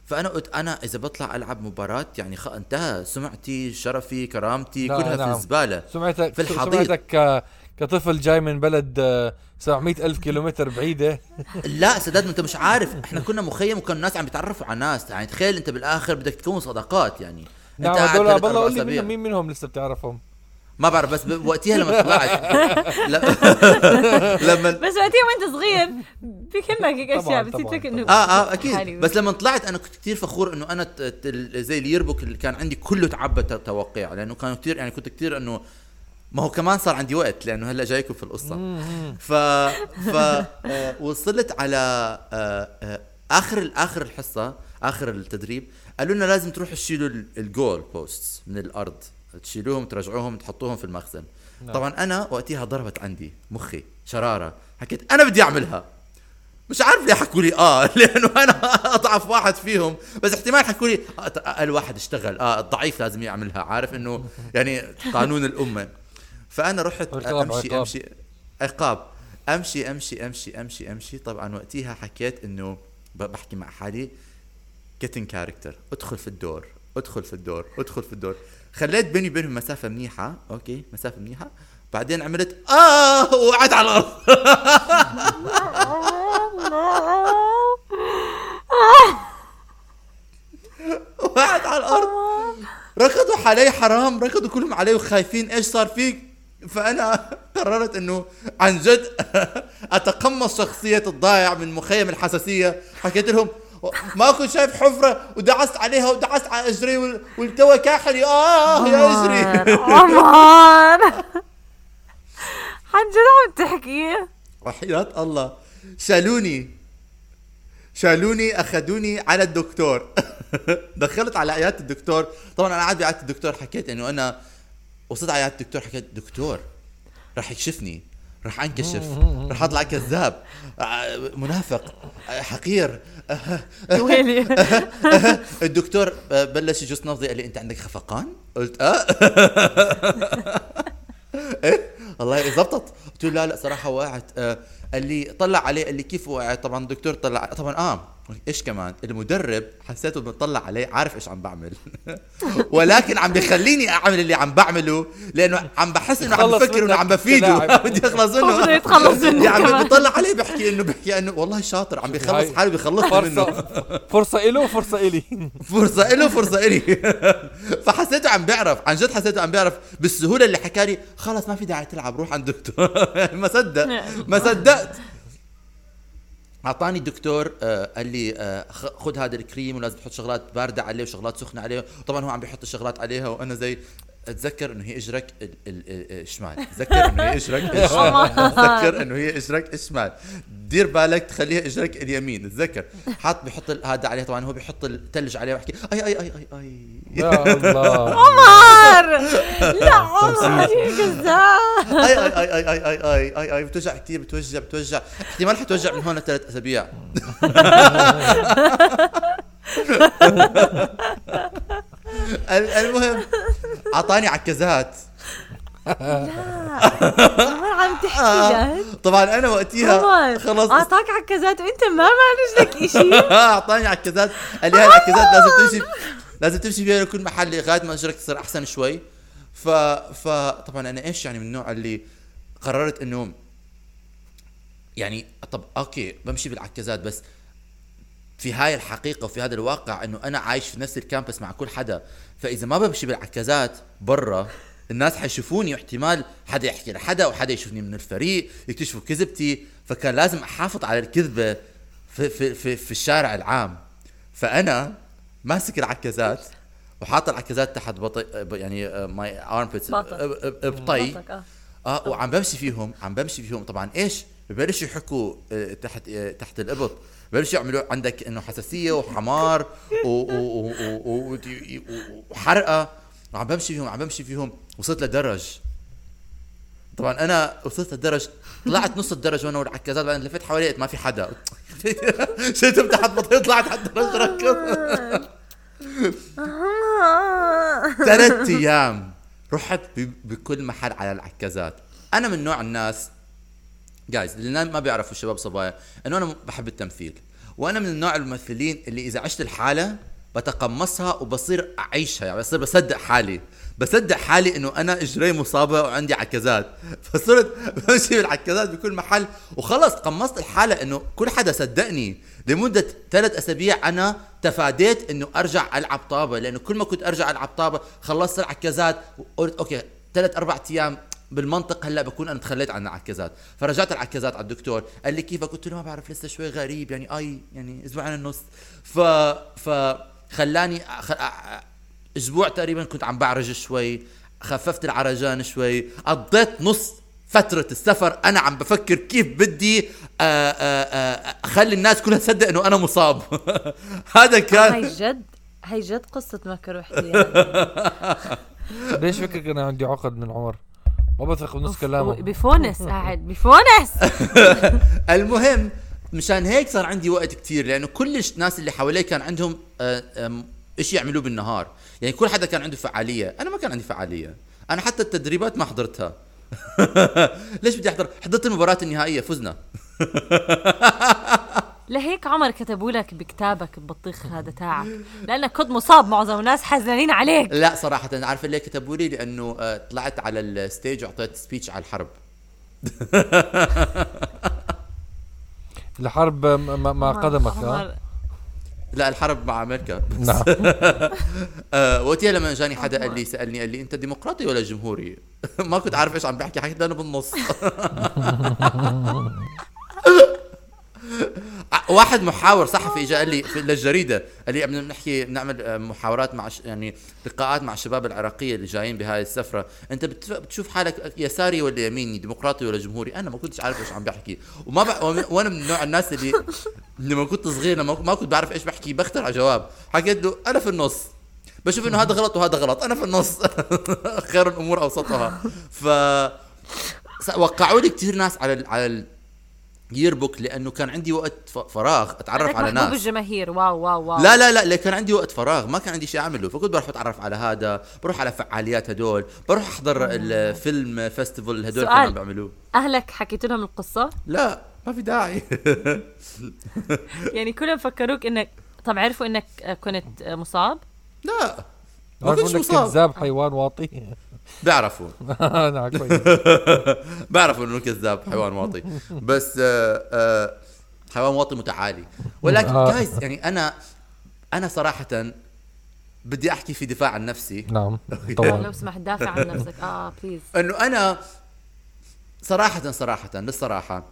فأنا قلت أنا إذا بطلع ألعب مباراة يعني خ... انتهى. سمعتي شرفي كرامتي نعم، كلها نعم. في الزبالة. سمعتك في الحضيض. سمعتك كطفل جاي من بلد آه، 700 ألف كيلومتر بعيدة. [LAUGHS] لا سداد أنت مش عارف. إحنا كنا مخيم وكان الناس عم بيتعرفوا على ناس يعني تخيل أنت بالآخر بدك تكون صداقات يعني. نعم هذول بالله قول لي مين منهم لسه بتعرفهم؟ ما بعرف بس وقتها لما طلعت. [LAUGHS] [LAUGHS] لما بس وقتها وانت صغير بكمك هيك أشياء فيك إنه آه آه. أكيد. بس لما طلعت أنا كنت كثير فخور إنه أنا زي اللي يربك اللي كان عندي كله تعبى ت- توقيع. لأنه كانوا كثير يعني كنت كثير انه ما هو كمان صار عندي وقت لأنه هلأ جايكم في القصة. ف ف [LAUGHS] آه، وصلت على آه، آه، آخر آخر الحصة آخر التدريب. قالوا لنا لازم تروحوا تشيلوا ال- الجول بوستس من الأرض. تشيلوهم ترجعوهم تحطوهم في المخزن. طبعا أنا وقتها ضربت عندي مخي شرارة. حكيت أنا بدي أعملها. مش عارف ليه حكوا لي آه [LAUGHS] لأنه أنا أضعف واحد فيهم. بس احتمال حكوا لي آه أقل واحد اشتغل. آه الضعيف لازم يعملها. عارف إنه [LAUGHS] يعني قانون الأمة. فأنا رحت أمشي. أمشي. عقاب. أمشي أمشي أمشي أمشي أمشي. طبعا وقتها حكيت إنه بحكي مع حالي. Get in character ادخل في الدور ادخل في الدور ادخل في الدور. خليت بيني وبينهم مسافة منيحة okay مسافة منيحة. بعدين عملت آه وقعت على الأرض. [LAUGHS] وقعت على الأرض. ركضوا علي حرام. ركضوا كلهم علي وخايفين إيش صار فيك. فأنا [LAUGHS] قررت إنه عن جد [LAUGHS] أتقمص شخصية الضايع من مخيم الحساسية. حكيت لهم ما كنت شايف حفرة ودعست عليها ودعست على أجري وال- والتوى كاحلي آه يا أجري. عمر. عن جد عم تحكي؟ وحياة الله. شالوني. شالوني أخذوني على الدكتور. [LAUGHS] دخلت على عيادة الدكتور. طبعا أنا قاعد بعيادة الدكتور حكيت إنه أنا وصلت على عيادة الدكتور حكيت دكتور راح يكشفني. راح انكشف راح اطلع كذاب آه، منافق آه، حقير. ويلي. [LAUGHS] الدكتور آه، بلش يجوز نبضي قال لي أنت عندك خفقان؟ قلت آه. [LAUGHS] إيه؟ والله زبطت قلت له لا لا صراحة وقعت. قال لي طلع عليه قال لي كيف وقعت؟ طبعا الدكتور طلع طبعا آه إيش كمان؟ المدرب حسيته بطلع عليه عارف إيش عم بعمل. [LAUGHS] ولكن عم بيخليني أعمل اللي عم بعمله لأنه عم بحس إنه عم بفكر إنه عم بفيده. [LAUGHS] بدي أخلص هو بده منه يتخلص منه يعني. بيطلع عليه بحكي إنه بحكي إنه والله شاطر عم بيخلص هاي. حاله بيخلص منه. فرصة [LAUGHS] فرصة إله وفرصة إلي. فرصة إله فرصة إلي. فحسيته عم بيعرف عن جد حسيته عم بيعرف بالسهولة اللي حكى لي خلص ما في داعي تلعب روح عند دكتور ما صدق ما صدقت. أعطاني الدكتور آه قال لي آه خذ هذا الكريم ولازم تحط شغلات باردة عليه وشغلات سخنة عليه. طبعا هو عم بيحط الشغلات عليها وأنا زي أتذكر إنه هي إجرك ال- ال- ال- الشمال تذكر إنه هي إجرك [LAUGHS] الشمال تذكر إنه هي إجرك الشمال دير بالك تخليها إجرك اليمين. تذكر حاط بيحط ال- هذا عليه طبعا هو بيحط الثلج عليه ويحكي أي أي أي أي أي. يا الله. [LAUGHS] عمر! لا [LAUGHS] عمر كذاب أي أي أي أي أي أي أي أي أي. بتوجع كثير بتوجع بتوجع. احتمال حتوجع من هون لثلاث أسابيع. المهم أعطاني عكازات عمر عم تحكي جد. طبعا أنا وقتها عمر خلص. أعطاك عكازات وأنت ما مالج لك إشي. [LAUGHS] أعطاني عكازات قال لي هاي العكازات لازم تمشي لازم تمشي فيها لكل محل لغاية ما اجرك تصير أحسن شوي. ف فطبعا أنا إيش يعني من النوع اللي قررت إنه يعني طب okay بمشي بالعكازات بس في هاي الحقيقة وفي هذا الواقع إنه أنا عايش في نفس ال campus مع كل حدا فإذا ما بمشي بالعكازات برا الناس حيشوفوني واحتمال حدا يحكي لحدا وحدا يشوفني من الفريق يكتشفوا كذبتي فكان لازم أحافظ على الكذبة في في في, في الشارع العام فأنا ماسك العكازات وحاط العكازات تحت باطي يعني my armpits باطن. باطي باطك، آه. آه وعم بمشي فيهم عم بمشي فيهم طبعا إيش ببلشوا يحكوا آه، تحت آه، تحت الابط ببلشوا يعملوا عندك إنه حساسية وحمرار وحرقة. وعم بمشي فيهم عم بمشي فيهم. وصلت لدرج. طبعا أنا وصلت للدرج طلعت نص الدرج وأنا والعكازات بعدين لفيت حوالي ما في حدا. [LAUGHS] شلتهم تحت بطيء طلعت على الدرج ركض ثلاث أيام رحت بكل محل على العكازات. أنا من نوع الناس جايز اللي ما بيعرفوا الشباب صبايا إنه أنا بحب التمثيل. وأنا من النوع الممثلين اللي إذا عشت الحالة بتقمصها وبصير أعيشها يعني بصير بصدق حالي. بصدق حالي إنه أنا إجري مصابة وعندي عكازات. [LAUGHS] فصرت بمشي بالعكازات بكل محل. وخلص قمصت الحالة إنه كل حدا صدقني. لمدة ثلاث أسابيع أنا تفاديت إنه أرجع ألعب طابة لأنه كل ما كنت أرجع ألعب طابة خلصت العكازات وقلت أوكي ثلاث أربع أيام بالمنطق هلا بكون أنا تخليت عن العكازات. فرجعت العكازات على الدكتور قال لي كيفك؟ قلت له ما بعرف لسه شوي غريب يعني آي يعني أسبوعين النص ف ف خلاني أخ... أ- أ- أسبوع تقريبا كنت عم بعرج شوي خففت العرجان شوي قضيت نص فترة السفر أنا عم بفكر كيف بدي أخلي الناس كلها تصدق إنه أنا مصاب. [LAUGHS] هذا هاي كان جد هاي جد قصة مكر واحتيال [LAUGHS] ليش فكرك أنا عندي عقد من عمر ما بثق بنص كلامه. بفونس [LAUGHS] قاعد بفونس. [LAUGHS] المهم مشان هيك صار عندي وقت كتير لأنه كل الناس اللي حوالي كان عندهم آه، إشي يعملوه بالنهار. يعني كل حدا كان عنده فعالية. أنا ما كان عندي فعالية. أنا حتى التدريبات ما حضرتها. [LAUGHS] ليش بدي أحضر؟ حضرت المباراة النهائية فزنا. لهيك عمر كتبوا لك بكتابك ببطيخ هذا تاعك. لانك كنت مصاب معظم الناس حزنين عليك. لا صراحة عارفه ليه كتبوا لي؟ لأنه آه، طلعت على ال stage وعطيت speech على الحرب. [LAUGHS] الحرب مع قدمك ها؟ لا الحرب مع أمريكا. نعم. [LAUGHS] آه وقتها لما جاني حدا قال لي سألني قال لي أنت ديمقراطي ولا جمهوري؟ [LAUGHS] ما كنت عارف إيش عم بحكي حكيت أنا بالنص. واحد محاور صحفي اجى قال لي للجريدة قال لي بدنا نحكي نعمل آه، محاورات مع يعني لقاءات مع الشباب العراقية اللي جايين بهاي السفرة. أنت بت- بتشوف حالك يساري ولا يميني ديمقراطي ولا جمهوري؟ أنا ما كنتش عارف إيش عم بحكي. وما ب... وأنا من نوع الناس اللي لما كنت صغير لما ما كنت بعرف إيش بحكي بخترع جواب. حكيت له أنا في النص. بشوف إنه هذا غلط وهذا غلط أنا في النص. [LAUGHS] خير الأمور أوسطها. ف وقعوا لي كثير ناس على ال... على ال... yearbook لأنه كان عندي وقت ف- فراغ أتعرف على محبوب ناس. الجماهير wow wow wow. لا لا لا كان عندي وقت فراغ. ما كان عندي شيء أعمله فكنت بروح أتعرف على هذا بروح على فعاليات هدول بروح أحضر ال film festival هدول. كانوا عم بيعملوه. أهلك حكيت لهم القصة؟ لا ما في داعي. [LAUGHS] يعني كلهم فكروك إنك طب عرفوا إنك كنت مصاب؟ لا ما كنتش مصاب. كذاب حيوان واطي. بيعرفوا [LAUGHS] نعم كويس. [LAUGHS] بعرفوا إنه كذاب حيوان واطي بس آه، آه، حيوان واطي متعالي. ولكن. جايز يعني أنا أنا صراحة بدي أحكي في دفاع عن نفسي. نعم [LAUGHS] لو طبعا. سمحت دافع عن نفسك. آه بليز إنه أنا صراحة صراحة للصراحه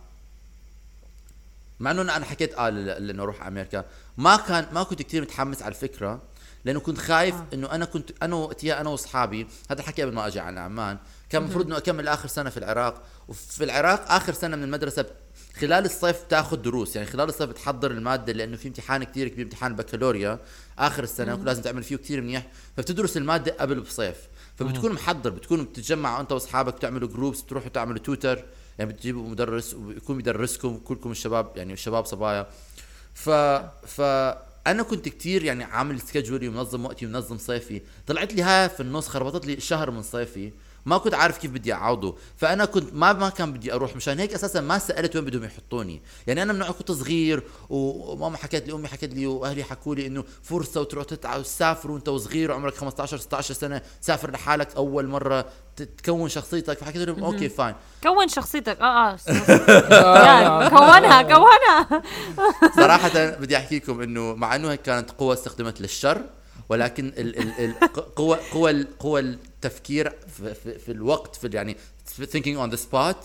مع إنه أنا حكيت آه لأنه أروح أمريكا ما كان ما كنت كثير متحمس على الفكرة لأنه كنت خايف آه. إنه أنا كنت أنا وقتها أنا وأصحابي هذا حكي قبل ما أجي على عمان كان المفروض إنه أكمل آخر سنة في العراق. وفي العراق آخر سنة من المدرسة خلال الصيف بتاخذ دروس. يعني خلال الصيف بتحضر المادة لأنه في امتحان كثير كبير امتحان البكالوريا آخر السنة ولازم تعمل فيه كثير منيح. فبتدرس المادة قبل بصيف. فبتكون محضر بتكون بتتجمع أنت وأصحابك تعملوا groups بتروحوا تعملوا tutor يعني بتجيبوا مدرس ويكون بيدرسكم كلكم الشباب يعني الشباب صبايا. ف ف أنا كنت كتير يعني عامل schedule ي ومنظم وقتي ومنظم صيفي. طلعت لي هاي في النص خربطت لي شهر من صيفي. ما كنت عارف كيف بدي أعوضه. فأنا كنت ما ما كان بدي أروح مشان هيك أساسا ما سألت وين بدهم يحطوني. يعني أنا من كنت صغير وماما حكت لي أمي حكت لي وأهلي حكوا لي إنه فرصة وتروح تتع وتسافر وأنت وصغير وعمرك 15 16 سنة سافر لحالك أول مرة تكون شخصيتك. فحكيت لهم okay فاين. كون شخصيتك. آه آه [LAUGHS] يعني كونها كونها. صراحة بدي أحكي لكم إنه مع إنه كانت قوة استخدمت للشر ولكن ال ال ال [LAUGHS] قوة قوة ال- قوة التفكير في, في, في الوقت في يعني thinking on the spot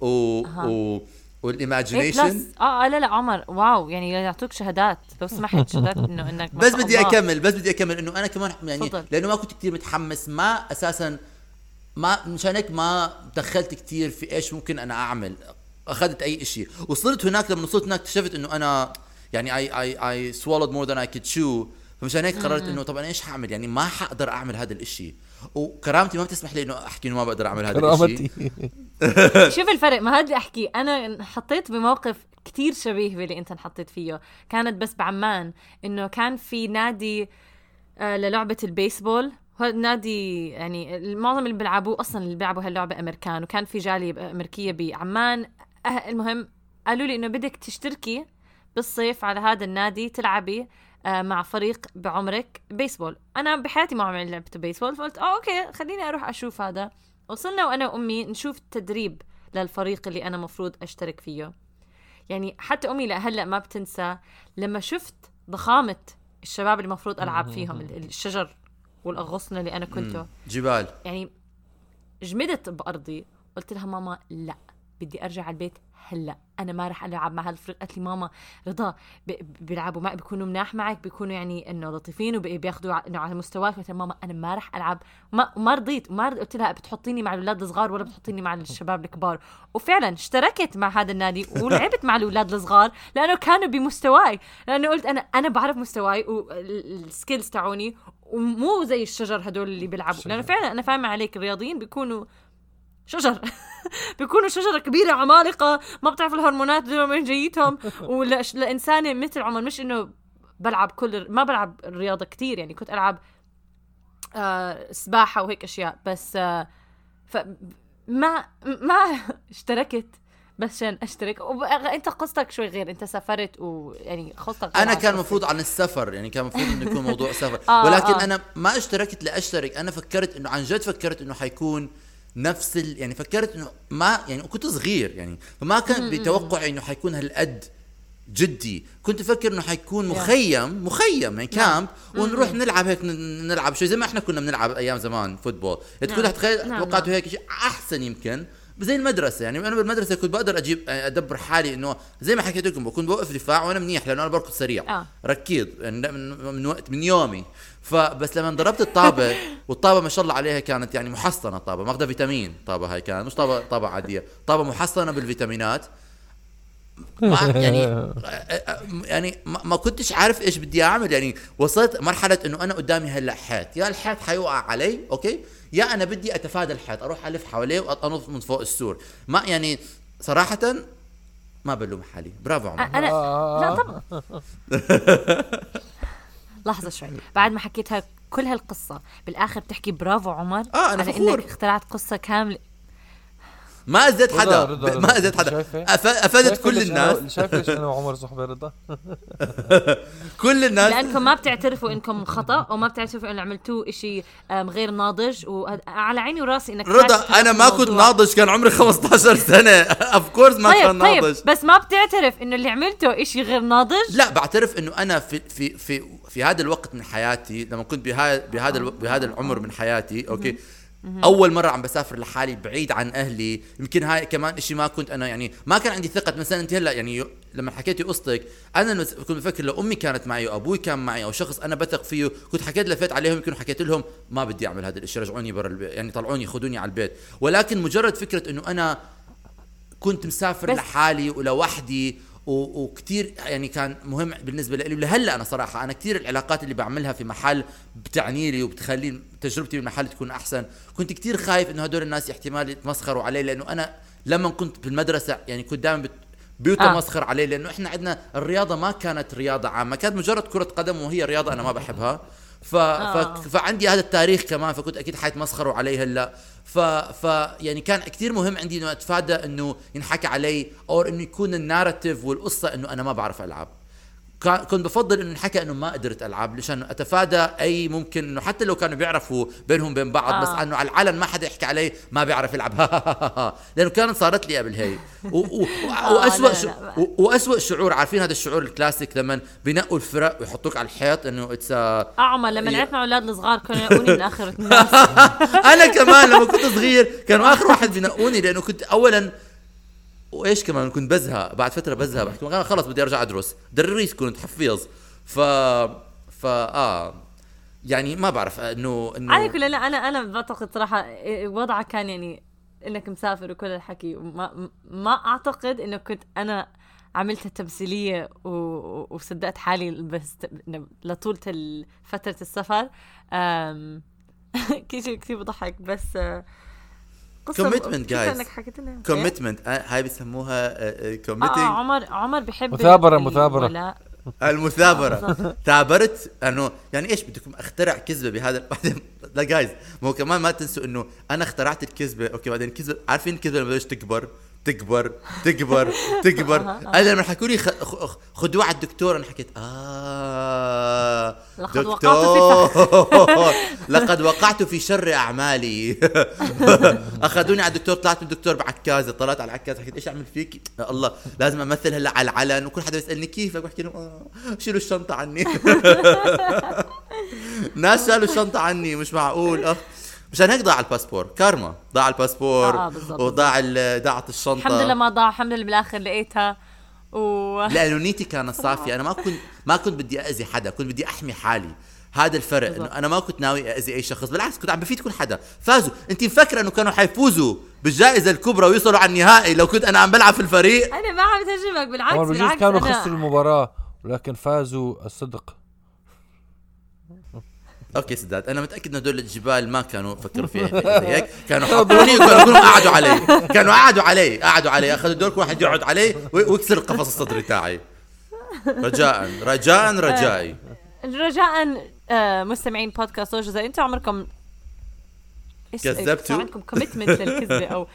و و إيه وال imagination plus آه لا لا عمر wow يعني يعطوك شهادات. لو سمحت شهادات انه إنك بس بدي. أكمل بس بدي أكمل إنه أنا كمان يعني تفضل. لأنه ما كنت كثير متحمس ما أساسا ما مشان هيك ما دخلت كثير في إيش ممكن أنا أعمل. أخذت أي شيء وصرت هناك لما وصلت هناك اكتشفت إنه أنا يعني اي اي اي swallowed more than I could chew. فمشان هيك قررت إنه طب أنا إيش حاعمل يعني ما حقدر أعمل هذا الإشي. وكرامتي ما بتسمح لي إنه أحكي إنه ما بقدر أعمل هذا الإشي. كرامتي. [LAUGHS] شوف الفرق ما هذا اللي أحكي. أنا انحطيت بموقف كتير شبيه باللي أنت انحطيت فيه. كانت بس بعمان إنه كان في نادي آه للعبة البيسبول. هذا النادي يعني معظم اللي بيلعبوه أصلا اللي بيلعبوا هاللعبة أمريكان وكان في جالية أمريكية بعمان. أه المهم قالوا لي إنه بدك تشتركي بالصيف على هذا النادي تلعبي مع فريق بعمرك بيسبول أنا بحياتي ما عمري لعبت بيسبول فقلت آه okay خليني أروح أشوف هذا. وصلنا وأنا وأمي نشوف التدريب للفريق اللي أنا مفروض أشترك فيه. يعني حتى أمي لهلا ما بتنسى لما شفت ضخامة الشباب اللي المفروض ألعب فيهم ال- الشجر والأغصن اللي أنا كنته جبال. يعني جمدت بأرضي. قلت لها ماما لا بدي أرجع على البيت هلأ أنا ما رح ألعب مع هالفريق قالت لي ماما رضا بيلعبوا معي بيكونوا مناح معك بيكونوا يعني إنه لطيفين وبياخذوا إنه على مستواك. قلت ماما أنا ما رح ألعب ما ما رضيت وما رض- قلت لها بتحطيني مع الأولاد الصغار ولا بتحطيني مع الشباب الكبار؟ وفعلا اشتركت مع هذا النادي ولعبت مع الأولاد الصغار لأنه كانوا بمستواي. لأنه قلت أنا أنا بعرف مستواي وال skills تاعوني ومو زي الشجر هدول اللي بيلعبوا. لأنه فعلا أنا فاهمة عليك الرياضيين بيكونوا شجر. [LAUGHS] بيكونوا شجرة كبيرة عمالقة ما بتعرف الهرمونات دول من جيتهم. [LAUGHS] ولإنسانة مثل عمر مش إنه بلعب كل ما بلعب الرياضة كتير يعني كنت ألعب آه سباحة وهيك أشياء. بس آه ف ما ما [LAUGHS] اشتركت. بس عشان أشترك. وب... أنت قصتك شوي غير. أنت سافرت ويعني قصتك أنا كان. المفروض عن السفر. يعني كان المفروض إنه يكون موضوع سفر. آه، ولكن آه. أنا ما اشتركت لأشترك. أنا فكرت إنه عن جد فكرت إنه حيكون نفس ال... يعني فكرت إنه ما يعني كنت صغير يعني فما كان بتوقعي إنه حيكون هالقد جدي. كنت أفكر إنه حيكون مخيم مخيم يعني كامب ونروح نلعب هيك نلعب شيء زي ما إحنا كنا بنلعب أيام زمان فوتبول. تكون. تخيل نعم، توقعته نعم. هيك شيء أحسن يمكن. زي المدرسة يعني أنا بالمدرسة كنت بقدر أجيب أدبر حالي إنه زي ما حكيت لكم بكون بوقف دفاع وأنا منيح لأنه أنا بركض سريع. آه. ركيض يعني من, من وقت من يومي. فبس لما ضربت الطابة والطابة ما شاء الله عليها كانت يعني محصنة طابه ماخذه فيتامين طابة هاي كانت مش طابه طابة عادية. طابة محصنة بالفيتامينات. ما [LAUGHS] يعني يعني ما ما كنتش عارف إيش بدي أعمل يعني وصلت مرحلة إنه أنا قدامي هلأ حيط. يا الحيط حيوقع علي okay؟ يا أنا بدي أتفادى الحيط أروح ألف حواليه وانط من فوق السور. ما يعني صراحة ما بلوم حالي. برافو عمر. أنا لا طبعا. [LAUGHS] لحظة شوي. بعد ما حكيت هاي كل هالقصة بالآخر بتحكي برافو عمر آه، أنا على فخور. إنك اخترعت قصة كاملة. ما أذيت حدا. رضا- رضا. ما أذيت حدا. شايفة؟ أف- افدت شايف كل الناس. شايف ليش أنا وعمر صحبة رضا؟ [LAUGHS] كل الناس. لأنكم ما بتعترفوا إنكم خطأ وما بتعترفوا إنه عملتوه إشي آم، غير ناضج. وعلى عيني وراسي إنك رضا أنا ما كنت. ناضج كان عمري 15 سنة. [LAUGHS] of course ما كان طيب طيب ناضج. بس ما بتعترف إنه اللي عملته إشي غير ناضج؟ لا بعترف إنه أنا في في في في هذا الوقت من حياتي لما كنت بهذا بهذا بهذا العمر من حياتي okay أول مرة عم بسافر لحالي بعيد عن أهلي يمكن هاي كمان إشي ما كنت أنا يعني ما كان عندي ثقة. مثلا أنت هلأ يعني لما حكيتي قصتك أنا كنت بفكر لو أمي كانت معي وابوي كان معي أو شخص أنا بثق فيه كنت حكيت لفيت عليهم يمكن حكيت لهم ما بدي أعمل هذا الشيء رجعوني برا البيت يعني طلعوني خذوني على البيت. ولكن مجرد فكرة إنه أنا كنت مسافر لحالي ولوحدي وكتير يعني كان مهم بالنسبة لي. ولهلأ أنا صراحة أنا كتير العلاقات اللي بعملها في محل بتعني لي وبتخلي تجربتي بالمحل تكون أحسن. كنت كتير خايف إنه هدول الناس احتمال يتمسخروا علي لأنه أنا لما كنت بالمدرسة يعني كنت دائما بت بيتمسخر علي لأنه إحنا عندنا الرياضة ما كانت رياضة عامة كانت مجرد كرة قدم وهي رياضة أنا ما بحبها. ف... آه. ف... فعندي هذا التاريخ كمان فكنت أكيد حيتمسخروا علي هلأ ف... ف يعني كان كثير مهم عندي إنه أتفادى إنه ينحكى علي أو إنه يكون الناراتيف والقصة إنه أنا ما بعرف ألعب كنت بفضل إنه نحكى إنه ما قدرت ألعب لشان أتفادى أي ممكن إنه حتى لو كانوا بيعرفوا بينهم بين بعض آه. بس إنه على العلن ما حدا يحكي علي ما بيعرف يلعب. [LAUGHS] لأنه كانت صارت لي قبل هي و- و- [LAUGHS] آه، واسوء واسوء شعور عارفين هذا الشعور الكلاسيك لما بينقوا الفرق ويحطوك على الحيط إنه it's أعمى لما مع أولاد الصغار كانوا [LAUGHS] يلاقوني من آخر الناس. أنا كمان لما كنت صغير كانوا آخر واحد بينقوني لأنه كنت اولا وإيش كمان؟ كنت بزهق. بعد فترة بزهق. بحكي خلص بدي أرجع أدرس. دريس كنت حفيظ. ف ف آه. يعني ما بعرف إنه إنه على كل لا أنا أنا بعتقد صراحة وضعك كان يعني إنك مسافر وكل الحكي. وما ما أعتقد إنه كنت أنا عملتها تمثيليه و... وصدقت حالي بس إنه لطول ال- فترة السفر. أم... [LAUGHS] كثير كثير بضحك. بس آه،. إنك حكيت لنا. commitment هاي بيسموها آه آه committing عمر عمر بحب مثابرة، ال- مثابرة. ولا المثابرة. ثابرت أنه يعني إيش بدكم أخترع كذبة بهذا [LAUGHS] بعدين لا جايز ما هو كمان ما تنسوا إنه أنا اخترعت الكذبة. أوكي بعدين الكذبة عارفين الكذبة لما بدأت تكبر؟ تكبر تكبر تكبر. [LAUGHS] أنا لما حكوا لي خ- خ- خدوه على الدكتور أنا حكيت آه دكتور. [LAUGHS] لقد وقعت في شر أعمالي. [LAUGHS] أخذوني على الدكتور طلعت من الدكتور بعكازه طلعت على العكازه حكيت إيش أعمل فيك؟ يا الله لازم أمثل هلا على العلن وكل حدا يسألني كيفك؟ بحكي لهم آه شيلوا الشنطة عني. ناس شالوا الشنطة عني مش معقول. آه مشان هيك ضاع الباسبور. كارما. ضاع الباسبور آه، وضاع ال- ضاعت الشنطة. الحمد لله ما ضاع. الحمد لله بالآخر لقيتها. و [LAUGHS] لأنه نيتي كانت [LAUGHS] صافية. أنا ما كنت ما كنت بدي اذي حدا. كنت بدي أحمي حالي. هذا الفرق. انه. أنا ما كنت ناوي اذي أي شخص. بالعكس كنت عم بفيد كل حدا. فازوا. انت مفكرة إنه كانوا حيفوزوا بالجائزة الكبرى ويوصلوا على النهائي لو كنت أنا عم بلعب في الفريق؟ أنا ما عم ترجمك بالعكس بالعكس كانوا أنا- خسروا المباراة ولكن فازوا الصدق. okay سداد أنا متأكد ان هدول الجبال ما كانوا فكروا فيها. [LAUGHS] هيك كانوا [LAUGHS] حطوني وكانوا قعدوا علي. كانوا قعدوا علي قعدوا علي. أخذوا دور كل واحد يقعد علي ويكسر القفص الصدري تاعي. رجاء رجاء [LAUGHS] رجائي رجاء آه، مستمعين بودكاست وجز إذا أنتم عمركم كذبتوا؟ عندكم commitment للكذبة أو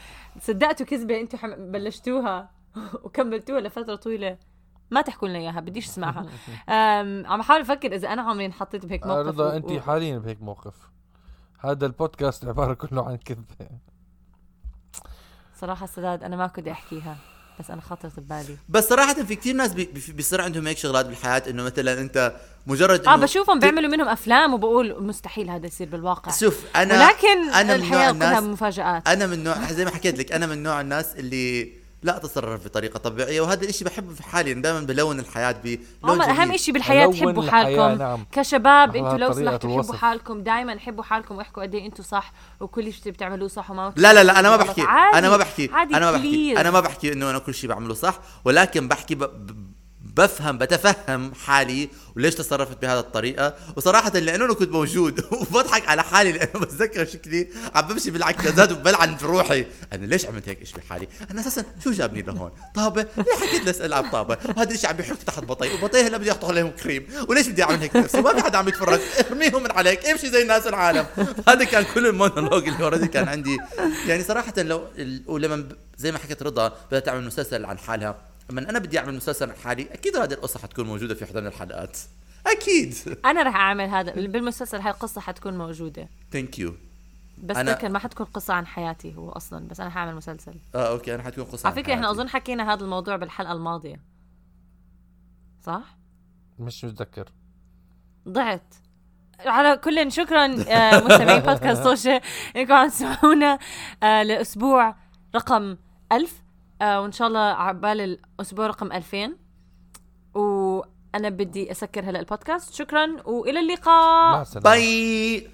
صدقتوا كذبة أنتم. بلشتوها وكملتوها لفترة طويلة. ما تحكوا لنا إياها بديش أسمعها. [LAUGHS] عم احاول أفكر إذا أنا عمري انحطيت بهيك موقف رضا و- انت حاليا بهيك موقف. هذا البودكاست عبارة كله عن كذبة صراحة سداد أنا ما كنت أحكيها بس أنا خطرت ببالي. بس صراحة في كثير ناس بي- بي- بيصير عندهم هيك شغلات بالحياة إنه مثلا أنت مجرد آه بشوفهم بيعملوا منهم أفلام وبقول مستحيل هذا يصير بالواقع. شوف أنا ولكن أنا من نوع الحياة كلها الناس مفاجآت. أنا من نوع زي ما حكيت لك أنا من نوع الناس اللي لا أتصرف بطريقة طبيعية وهذا الإشي بحبه في حالي دائما بلون الحياة بلون أهم. شيء بالحياة تحبوا حالكم نعم. كشباب أنتوا لو سمحتوا الوصف. حبوا حالكم دائما حبوا حالكم واحكوا قد إيه أنتوا صح وكل شيء بتعملوه صح وما لا لا لا أنا ما. بحكي عادي. أنا ما بحكي عادي أنا ما بحكي. أنا ما بحكي إنه أنا كل شيء بعمله صح ولكن بحكي ب... بفهم بتفهم حالي وليش تصرفت بهذه الطريقة. وصراحة لأنه أنا كنت موجود [LAUGHS] وبضحك على حالي لأنه [LAUGHS] بتذكر شكلي. عم بمشي بالعكازات وبلعن في روحي. أنا ليش عملت هيك شيء بحالي؟ أنا أساسا شو جابني لهون؟ طابة؟ ليه حكيت لس العب طابة. وهذا الشيء عم بيحط تحت بطي وبطي هلا بدي يحطوا عليهم كريم. وليش بدي أعمل هيك نفسي ما في حدا عم يتفرج. ارميهم من عليك. امشي زي الناس العالم. [LAUGHS] هذا كان كل المونولوج اللي already كان عندي. يعني صراحة لو ولما زي ما حكيت رضا بدها تعمل مسلسل عن حالها. لما أنا بدي أعمل مسلسل حالي أكيد هذه القصة حتكون موجودة في من الحلقات. أكيد. [LAUGHS] أنا رح أعمل هذا بالمسلسل هاي القصة حتكون موجودة. thank you بس أنا- لكن ما حتكون قصة عن حياتي هو أصلا بس أنا حأعمل مسلسل. آه okay أنا حتكون قصة على إحنا حياتي. أظن حكينا هذا الموضوع بالحلقة الماضية. صح؟ مش متذكر. ضعت. على كل شكرا آه، مستمعين [LAUGHS] بودكاست سوشي إنكم عم تسمعونا آه، لأسبوع رقم ألف. آه، وإن شاء الله عبال الأسبوع رقم 2000 وأنا بدي أسكر هلا البودكاست. شكرا وإلى اللقاء. مع السلامة. باي.